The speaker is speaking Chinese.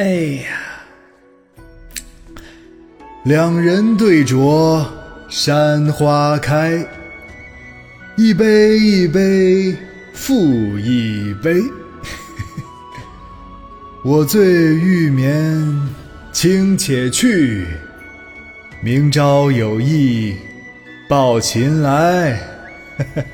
哎呀。两人对酌山花开一杯一杯复一杯。我醉欲眠卿且去明朝有意抱琴来。